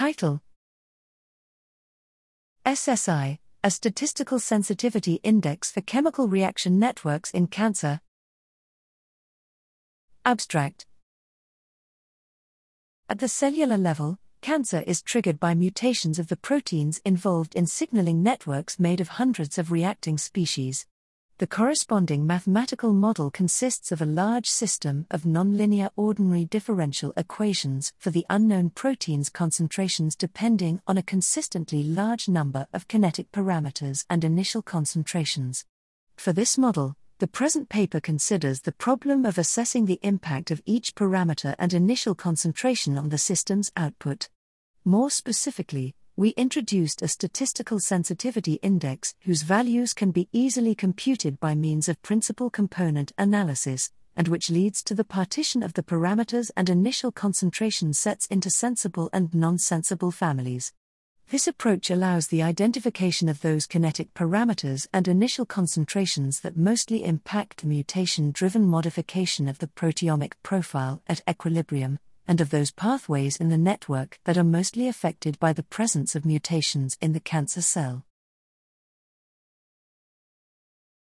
Title SSI, a statistical sensitivity index for chemical reaction networks in cancer. Abstract At the cellular level, cancer is triggered by mutations of the proteins involved in signaling networks made of hundreds of reacting species. The corresponding mathematical model consists of a large system of nonlinear ordinary differential equations for the unknown protein's concentrations depending on a consistently large number of kinetic parameters and initial concentrations. For this model, the present paper considers the problem of assessing the impact of each parameter and initial concentration on the system's output. More specifically, we introduced a statistical sensitivity index whose values can be easily computed by means of principal component analysis, and which leads to the partition of the parameters and initial concentration sets into sensible and non sensible families. This approach allows the identification of those kinetic parameters and initial concentrations that mostly impact mutation driven modification of the proteomic profile at equilibrium, and of those pathways in the network that are mostly affected by the presence of mutations in the cancer cell.